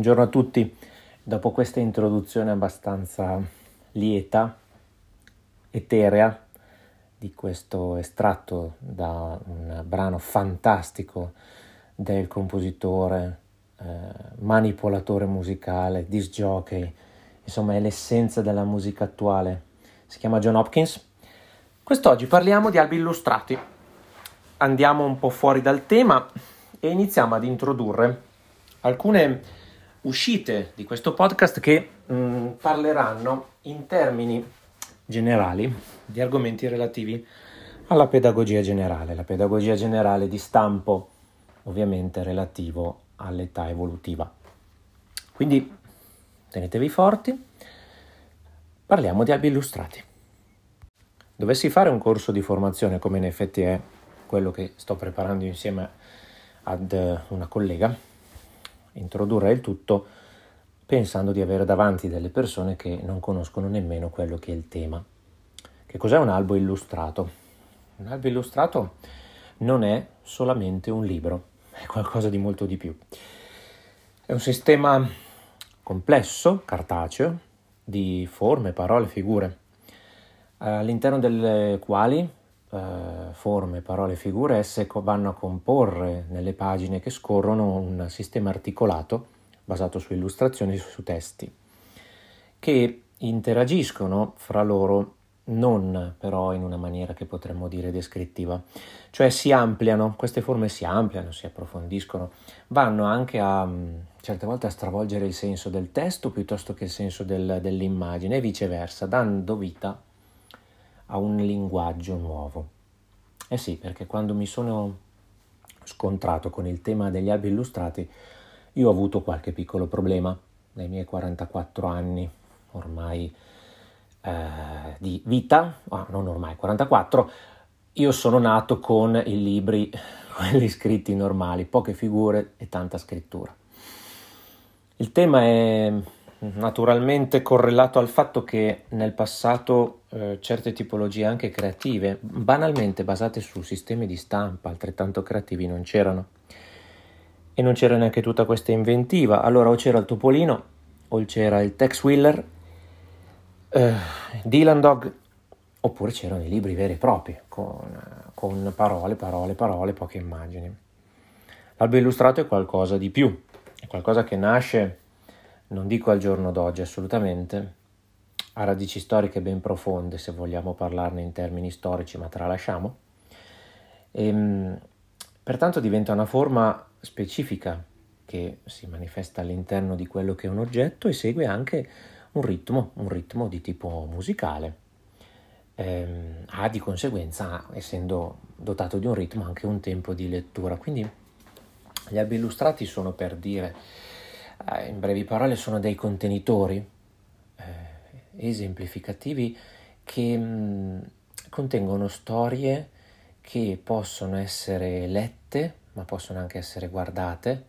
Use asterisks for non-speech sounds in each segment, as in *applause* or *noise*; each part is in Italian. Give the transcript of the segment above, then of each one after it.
Buongiorno a tutti. Dopo questa introduzione abbastanza lieta, eterea, di questo estratto da un brano fantastico del compositore, eh, manipolatore musicale, disc jockey, insomma è l'essenza della musica attuale. Si chiama John Hopkins. Quest'oggi parliamo di albi illustrati. Andiamo un po' fuori dal tema e iniziamo ad introdurre alcune uscite di questo podcast che mh, mm, parleranno in termini generali di argomenti relativi alla pedagogia generale, la pedagogia generale di stampo ovviamente relativo all'età evolutiva. Quindi tenetevi forti, parliamo di albi illustrati. Dovessi fare un corso di formazione come in effetti è quello che sto preparando insieme ad una collega, introdurre il tutto pensando di avere davanti delle persone che non conoscono nemmeno quello che è il tema. Che cos'è un albo illustrato? Un albo illustrato non è solamente un libro, *laughs* è qualcosa di molto di più. È un sistema complesso, cartaceo, di forme, parole, figure, all'interno delle quali eh, forme, parole, figure, esse vanno a comporre nelle pagine che scorrono un sistema articolato basato su illustrazioni e su testi, che interagiscono fra loro non però in una maniera che potremmo dire descrittiva, cioè si ampliano, queste forme si ampliano, si approfondiscono, vanno anche a certe volte a stravolgere il senso del testo piuttosto che il senso del, dell'immagine e viceversa, dando vita a un linguaggio nuovo. Eh sì, perché quando mi sono scontrato con il tema degli albi illustrati, io ho avuto qualche piccolo problema nei miei 44 anni ormai eh, di vita, ah, non ormai 44, io sono nato con i libri, *laughs* quelli scritti normali, poche figure e tanta scrittura. Il tema è naturalmente correlato al fatto che nel passato eh, certe tipologie anche creative, banalmente basate su sistemi di stampa altrettanto creativi, non c'erano. E non c'era neanche tutta questa inventiva. Allora o c'era il topolino, o c'era il Tex Wheeler, eh, Dylan Dog, oppure c'erano i libri veri e propri, con, con parole, parole, parole, poche immagini. L'albo illustrato è qualcosa di più, è qualcosa che nasce non dico al giorno d'oggi assolutamente, ha radici storiche ben profonde se vogliamo parlarne in termini storici, ma tralasciamo. E, ehm, pertanto diventa una forma specifica che si manifesta all'interno di quello che è un oggetto e segue anche un ritmo, un ritmo di tipo musicale. Eh, ha di conseguenza, essendo dotato di un ritmo, anche un tempo di lettura. Quindi gli albi illustrati sono per dire eh, in brevi parole sono dei contenitori esemplificativi che mm, contengono storie che possono essere lette, ma possono anche essere guardate,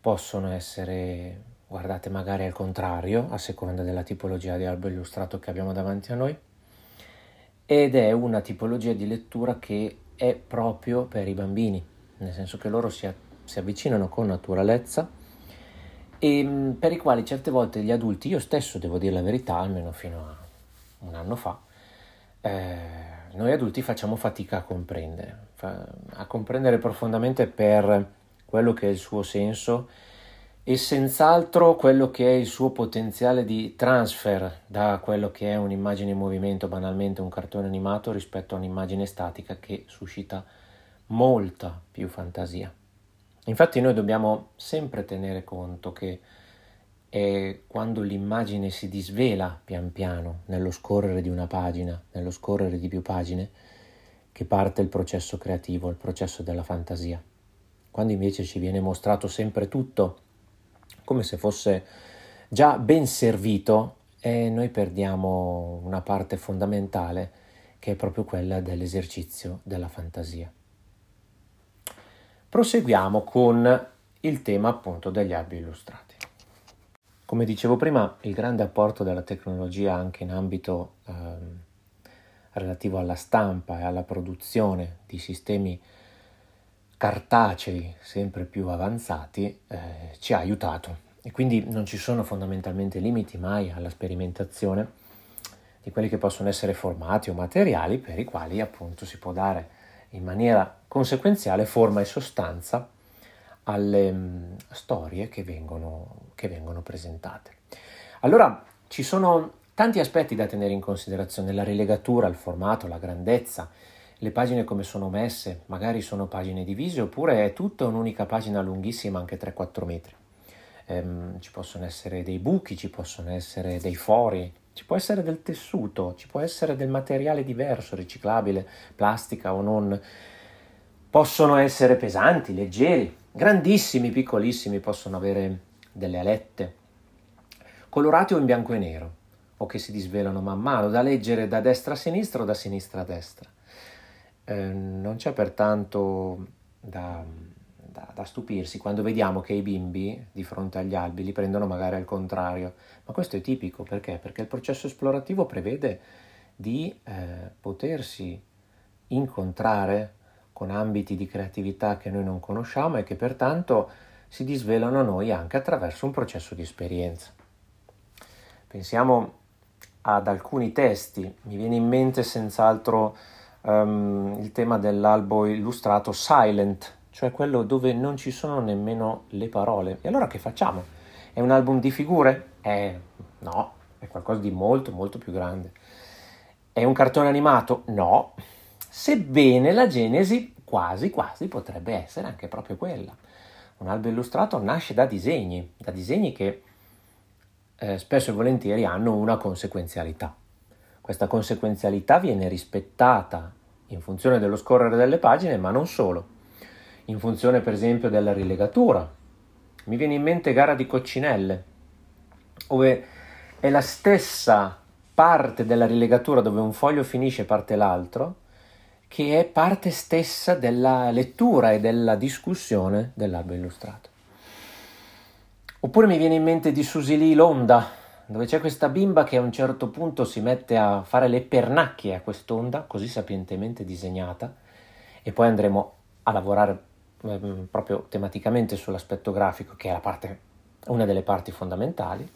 possono essere guardate magari al contrario, a seconda della tipologia di albo illustrato che abbiamo davanti a noi, ed è una tipologia di lettura che è proprio per i bambini, nel senso che loro si, si avvicinano con naturalezza e mm, per i quali certe volte gli adulti, io stesso devo dire la verità, almeno fino a un anno fa, eh, noi adulti facciamo fatica a comprendere, a comprendere profondamente per quello che è il suo senso e senz'altro quello che è il suo potenziale di transfer da quello che è un'immagine in movimento, banalmente un cartone animato, rispetto a un'immagine statica che suscita molta più fantasia. Infatti noi dobbiamo sempre tenere conto che è quando l'immagine si disvela pian piano nello scorrere di una pagina, nello scorrere di più pagine, che parte il processo creativo, il processo della fantasia. Quando invece ci viene mostrato sempre tutto come se fosse già ben servito, e noi perdiamo una parte fondamentale che è proprio quella dell'esercizio della fantasia. Proseguiamo con il tema appunto degli albi illustrati. Come dicevo prima, il grande apporto della tecnologia anche in ambito eh, relativo alla stampa e alla produzione di sistemi cartacei sempre più avanzati eh, ci ha aiutato e quindi non ci sono fondamentalmente limiti mai alla sperimentazione di quelli che possono essere formati o materiali per i quali appunto si può dare in maniera conseguenziale forma e sostanza alle mh, storie che vengono, che vengono presentate. Allora ci sono tanti aspetti da tenere in considerazione, la rilegatura, il formato, la grandezza, le pagine come sono messe, magari sono pagine divise oppure è tutta un'unica pagina lunghissima, anche 3-4 metri. Ehm, ci possono essere dei buchi, ci possono essere dei fori, ci può essere del tessuto, ci può essere del materiale diverso, riciclabile, plastica o non. Possono essere pesanti, leggeri, grandissimi, piccolissimi, possono avere delle alette, colorati o in bianco e nero, o che si disvelano man mano, da leggere da destra a sinistra o da sinistra a destra. Eh, non c'è pertanto da da, da, stupirsi quando vediamo che i bimbi di fronte agli albi li prendono magari al contrario. Ma questo è tipico perché? Perché il processo esplorativo prevede di eh, potersi incontrare con ambiti di creatività che noi non conosciamo e che pertanto si disvelano a noi anche attraverso un processo di esperienza. Pensiamo ad alcuni testi, mi viene in mente senz'altro um, il tema dell'albo illustrato Silent cioè quello dove non ci sono nemmeno le parole. E allora che facciamo? È un album di figure? Eh, no, è qualcosa di molto molto più grande. È un cartone animato? No, sebbene la genesi quasi quasi potrebbe essere anche proprio quella. Un albo illustrato nasce da disegni, da disegni che eh, spesso e volentieri hanno una conseguenzialità. Questa conseguenzialità viene rispettata in funzione dello scorrere delle pagine, ma non solo in funzione per esempio della rilegatura. Mi viene in mente gara di coccinelle, dove è la stessa parte della rilegatura dove un foglio finisce e parte l'altro, che è parte stessa della lettura e della discussione dell'albo illustrato. Oppure mi viene in mente di Susili l'onda, dove c'è questa bimba che a un certo punto si mette a fare le pernacchie a quest'onda, così sapientemente disegnata, e poi andremo a lavorare ehm, proprio tematicamente sull'aspetto grafico, che è parte, una delle parti fondamentali,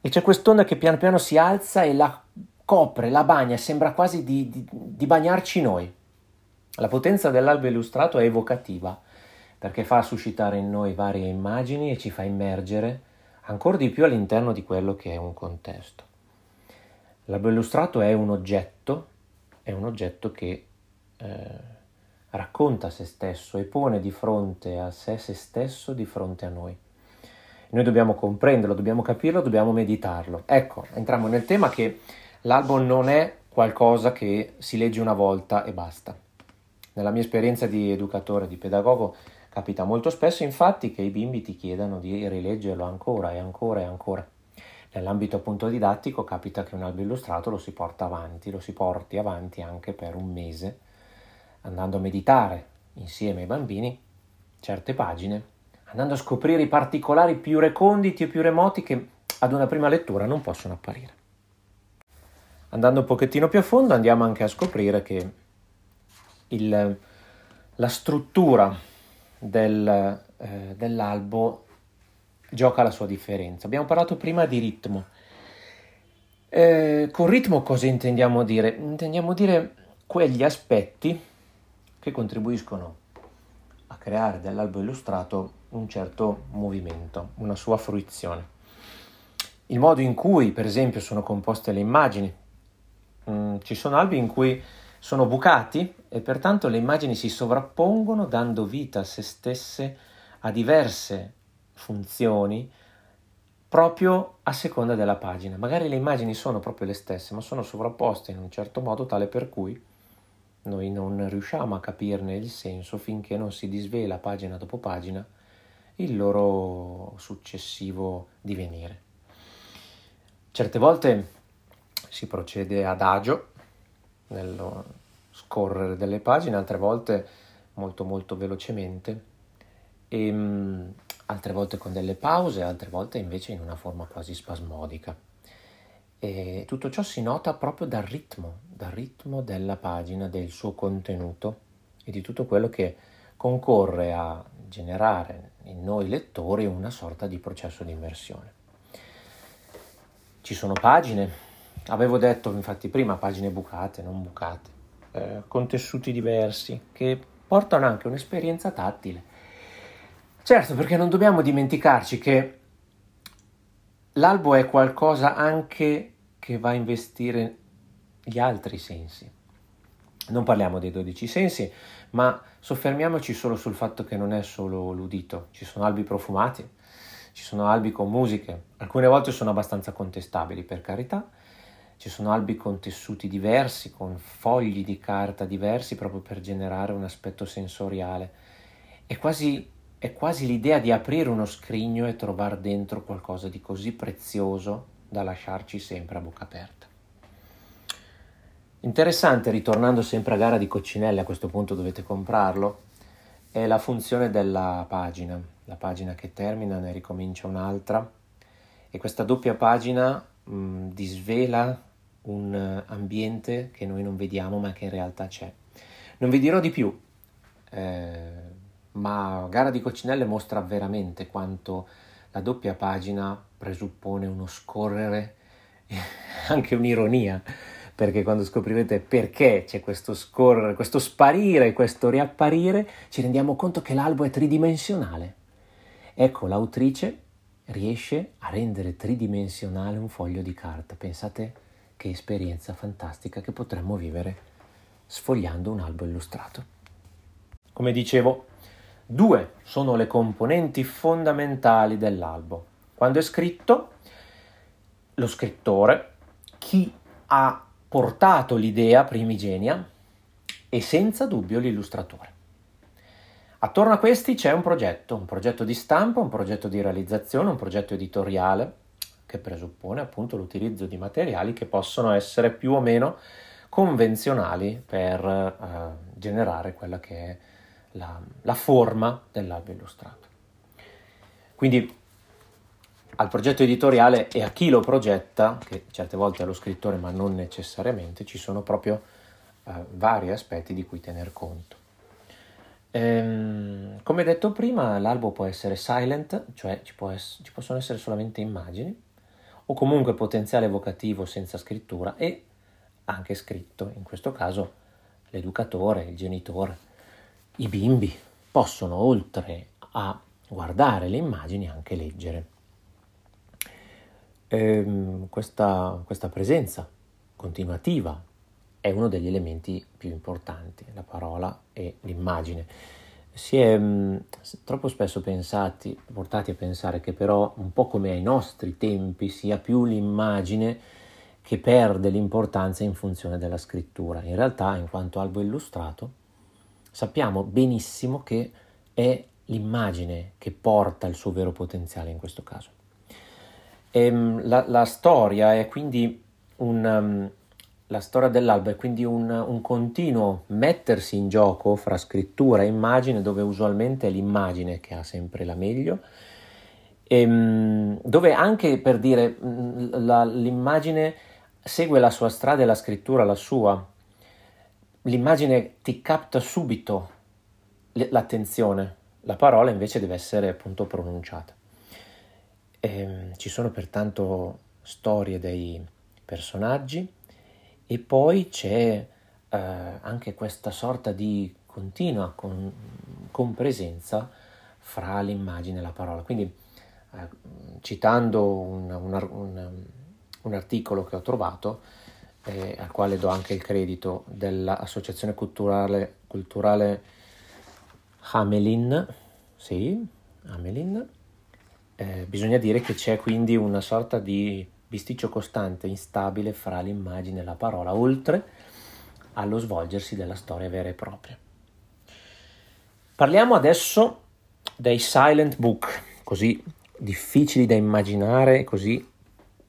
e c'è quest'onda che piano piano si alza e la copre, la bagna, sembra quasi di, di, di bagnarci noi. La potenza dell'albo illustrato è evocativa, perché fa suscitare in noi varie immagini e ci fa immergere ancora di più all'interno di quello che è un contesto. L'albo illustrato è un oggetto, è un oggetto che eh, racconta se stesso e pone di fronte a sé se stesso di fronte a noi. Noi dobbiamo comprenderlo, dobbiamo capirlo, dobbiamo meditarlo. Ecco, entriamo nel tema che l'albo non è qualcosa che si legge una volta e basta. Nella mia esperienza di educatore, di pedagogo, capita molto spesso infatti che i bimbi ti chiedano di rileggerlo ancora e ancora e ancora. Nell'ambito appunto didattico capita che un albo illustrato lo si porta avanti, lo si porti avanti anche per un mese andando a meditare insieme ai bambini certe pagine, andando a scoprire i particolari più reconditi e più remoti che ad una prima lettura non possono apparire. Andando un pochettino più a fondo andiamo anche a scoprire che il, la struttura del, eh, dell'albo gioca la sua differenza. Abbiamo parlato prima di ritmo. Eh, con ritmo cosa intendiamo dire? Intendiamo dire quegli aspetti che contribuiscono a creare dell'albo illustrato un certo movimento, una sua fruizione. Il modo in cui, per esempio, sono composte le immagini. Mm, ci sono albi in cui sono bucati e pertanto le immagini si sovrappongono dando vita a se stesse a diverse funzioni proprio a seconda della pagina. Magari le immagini sono proprio le stesse, ma sono sovrapposte in un certo modo tale per cui noi non riusciamo a capirne il senso finché non si disvela pagina dopo pagina il loro successivo divenire. Certe volte si procede ad agio nello scorrere delle pagine, altre volte molto molto velocemente e um, altre volte con delle pause, altre volte invece in una forma quasi spasmodica. E tutto ciò si nota proprio dal ritmo, dal ritmo della pagina, del suo contenuto e di tutto quello che concorre a generare in noi lettori una sorta di processo di immersione. Ci sono pagine, avevo detto infatti prima pagine bucate, non bucate, eh, con tessuti diversi che portano anche un'esperienza tattile. Certo, perché non dobbiamo dimenticarci che l'albo è qualcosa anche che va a investire gli altri sensi. Non parliamo dei dodici sensi, ma soffermiamoci solo sul fatto che non è solo l'udito, ci sono albi profumati, ci sono albi con musiche, alcune volte sono abbastanza contestabili per carità, ci sono albi con tessuti diversi, con fogli di carta diversi proprio per generare un aspetto sensoriale. È quasi, è quasi l'idea di aprire uno scrigno e trovare dentro qualcosa di così prezioso da lasciarci sempre a bocca aperta. Interessante, ritornando sempre a gara di coccinelle, a questo punto dovete comprarlo, è la funzione della pagina, la pagina che termina, ne ricomincia un'altra e questa doppia pagina mh, disvela un ambiente che noi non vediamo ma che in realtà c'è. Non vi dirò di più, eh, ma Gara di Coccinelle mostra veramente quanto la doppia pagina presuppone uno scorrere, *laughs* anche un'ironia perché quando scoprirete perché c'è questo scorrere, questo sparire, questo riapparire, ci rendiamo conto che l'albo è tridimensionale. Ecco, l'autrice riesce a rendere tridimensionale un foglio di carta. Pensate che esperienza fantastica che potremmo vivere sfogliando un albo illustrato. Come dicevo, due sono le componenti fondamentali dell'albo. Quando è scritto, lo scrittore, chi ha portato l'idea primigenia e senza dubbio l'illustratore. Attorno a questi c'è un progetto, un progetto di stampa, un progetto di realizzazione, un progetto editoriale che presuppone appunto l'utilizzo di materiali che possono essere più o meno convenzionali per eh, generare quella che è la, la forma dell'albo illustrato. Quindi al progetto editoriale e a chi lo progetta, che certe volte è lo scrittore ma non necessariamente, ci sono proprio eh, vari aspetti di cui tener conto. Ehm, come detto prima, l'albo può essere silent, cioè ci, ess- ci possono essere solamente immagini, o comunque potenziale evocativo senza scrittura e anche scritto, in questo caso l'educatore, il genitore, i bimbi possono oltre a guardare le immagini anche leggere. Ehm, questa, questa presenza continuativa è uno degli elementi più importanti, la parola e l'immagine. Si è mh, mm, troppo spesso pensati, portati a pensare che però un po' come ai nostri tempi sia più l'immagine che perde l'importanza in funzione della scrittura. In realtà, in quanto albo illustrato, sappiamo benissimo che è l'immagine che porta il suo vero potenziale in questo caso. Ehm, la, la, storia è quindi un, um, la storia dell'albo è quindi un, un, continuo mettersi in gioco fra scrittura e immagine, dove usualmente è l'immagine che ha sempre la meglio, e, um, dove anche per dire mm, la, l'immagine segue la sua strada e la scrittura la sua. L'immagine ti capta subito l'attenzione, la parola invece deve essere appunto pronunciata. Ehm, ci sono pertanto storie dei personaggi e poi c'è eh, anche questa sorta di continua con, compresenza fra l'immagine e la parola. Quindi eh, citando un, un, un, un, articolo che ho trovato, eh, al quale do anche il credito dell'Associazione Culturale, culturale Hamelin, sì, Hamelin, eh, bisogna dire che c'è quindi una sorta di bisticcio costante, instabile fra l'immagine e la parola, oltre allo svolgersi della storia vera e propria. Parliamo adesso dei silent book, così difficili da immaginare, così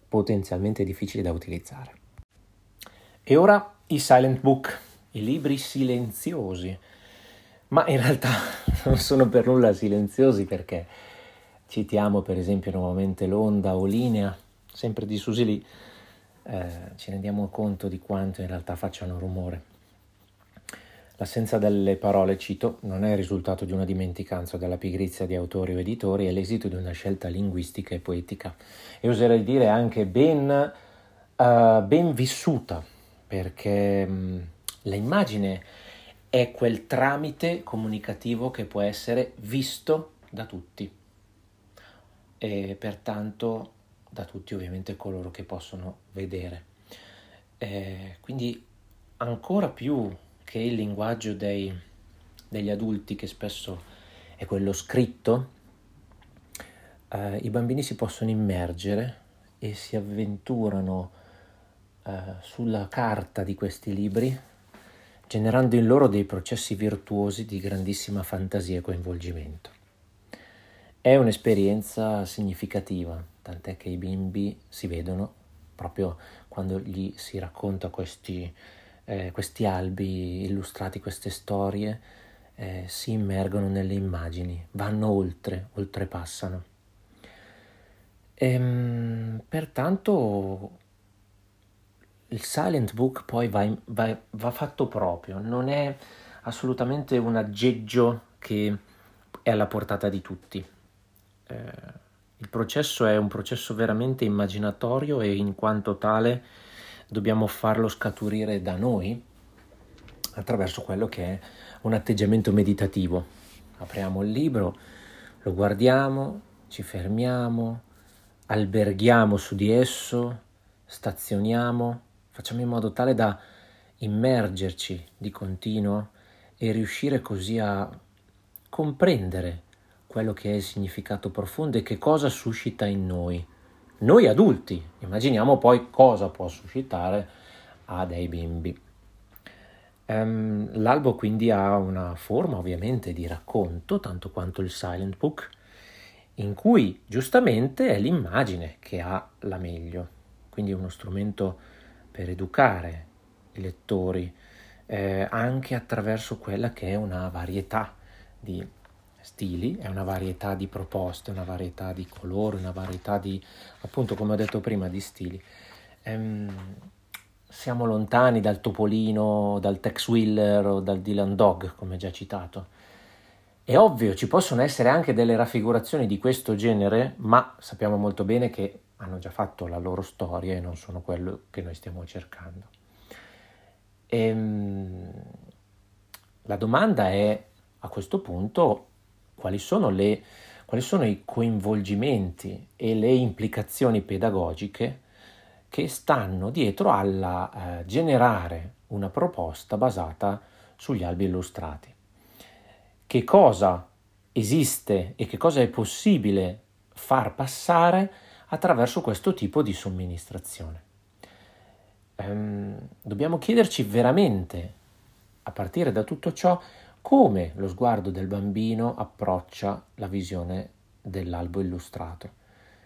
potenzialmente difficili da utilizzare. E ora i silent book, i libri silenziosi, ma in realtà *laughs* non sono per nulla silenziosi perché Citiamo per esempio nuovamente l'onda o linea, sempre di Susili, eh, ci rendiamo conto di quanto in realtà facciano rumore. L'assenza delle parole, cito, non è il risultato di una dimenticanza o della pigrizia di autori o editori, è l'esito di una scelta linguistica e poetica. E oserei dire anche ben, uh, ben vissuta, perché um, l'immagine è quel tramite comunicativo che può essere visto da tutti e pertanto da tutti ovviamente coloro che possono vedere. Eh, quindi ancora più che il linguaggio dei, degli adulti, che spesso è quello scritto, eh, i bambini si possono immergere e si avventurano eh, sulla carta di questi libri, generando in loro dei processi virtuosi di grandissima fantasia e coinvolgimento. È un'esperienza significativa, tant'è che i bimbi si vedono proprio quando gli si racconta questi eh, questi albi illustrati, queste storie, eh, si immergono nelle immagini, vanno oltre, oltrepassano. Ehm, pertanto il silent book poi va, in, va, va, fatto proprio, non è assolutamente un aggeggio che è alla portata di tutti. Eh, il processo è un processo veramente immaginatorio e in quanto tale dobbiamo farlo scaturire da noi attraverso quello che è un atteggiamento meditativo. Apriamo il libro, lo guardiamo, ci fermiamo, alberghiamo su di esso, stazioniamo, facciamo in modo tale da immergerci di continuo e riuscire così a comprendere quello che è il significato profondo e che cosa suscita in noi noi adulti. Immaginiamo poi cosa può suscitare a dei bimbi. Um, l'albo quindi ha una forma ovviamente di racconto, tanto quanto il silent book, in cui giustamente è l'immagine che ha la meglio, quindi uno strumento per educare i lettori eh, anche attraverso quella che è una varietà di stili, è una varietà di proposte, una varietà di colori, una varietà di, appunto come ho detto prima, di stili. Ehm, siamo lontani dal Topolino, dal Tex Wheeler o dal Dylan Dog, come già citato. È ovvio, ci possono essere anche delle raffigurazioni di questo genere, ma sappiamo molto bene che hanno già fatto la loro storia e non sono quello che noi stiamo cercando. Ehm, la domanda è a questo punto quali sono, le, quali sono i coinvolgimenti e le implicazioni pedagogiche che stanno dietro alla eh, generare una proposta basata sugli albi illustrati. Che cosa esiste e che cosa è possibile far passare attraverso questo tipo di somministrazione. Ehm, dobbiamo chiederci veramente, a partire da tutto ciò, come lo sguardo del bambino approccia la visione dell'albo illustrato.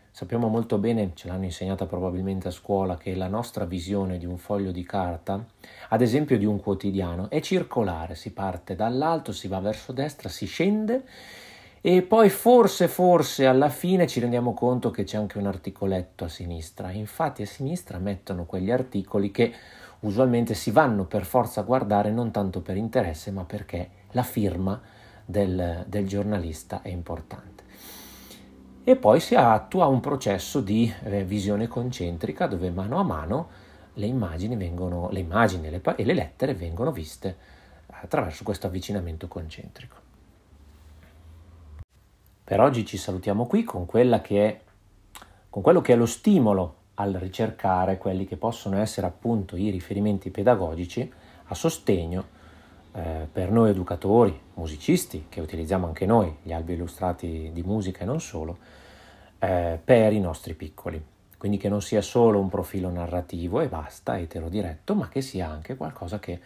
Sappiamo molto bene, ce l'hanno insegnata probabilmente a scuola, che la nostra visione di un foglio di carta, ad esempio di un quotidiano, è circolare, si parte dall'alto, si va verso destra, si scende e poi forse, forse alla fine ci rendiamo conto che c'è anche un articoletto a sinistra. Infatti a sinistra mettono quegli articoli che usualmente si vanno per forza a guardare non tanto per interesse ma perché la firma del, del giornalista è importante. E poi si attua un processo di eh, visione concentrica dove mano a mano le immagini, vengono, le immagini le, e le lettere vengono viste attraverso questo avvicinamento concentrico. Per oggi ci salutiamo qui con, è, con quello che è lo stimolo al ricercare quelli che possono essere appunto i riferimenti pedagogici a sostegno eh, per noi educatori, musicisti, che utilizziamo anche noi, gli albi illustrati di musica e non solo, eh, per i nostri piccoli. Quindi che non sia solo un profilo narrativo e basta, eterodiretto, ma che sia anche qualcosa che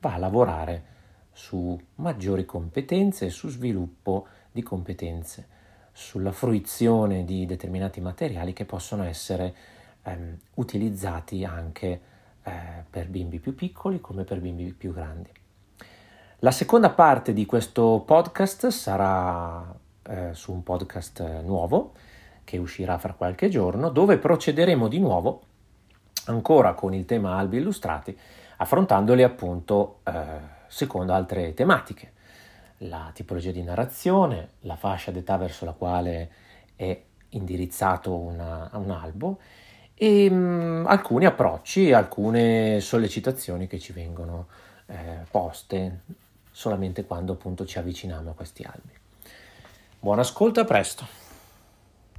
va a lavorare su maggiori competenze su sviluppo di competenze, sulla fruizione di determinati materiali che possono essere ehm, utilizzati anche eh, per bimbi più piccoli come per bimbi più grandi. La seconda parte di questo podcast sarà eh, su un podcast nuovo che uscirà fra qualche giorno, dove procederemo di nuovo ancora con il tema albi illustrati, affrontandoli appunto eh, secondo altre tematiche, la tipologia di narrazione, la fascia d'età verso la quale è indirizzato una, un albo e mh, mm, alcuni approcci, alcune sollecitazioni che ci vengono eh, poste solamente quando appunto ci avviciniamo a questi albi. Buon ascolto a presto!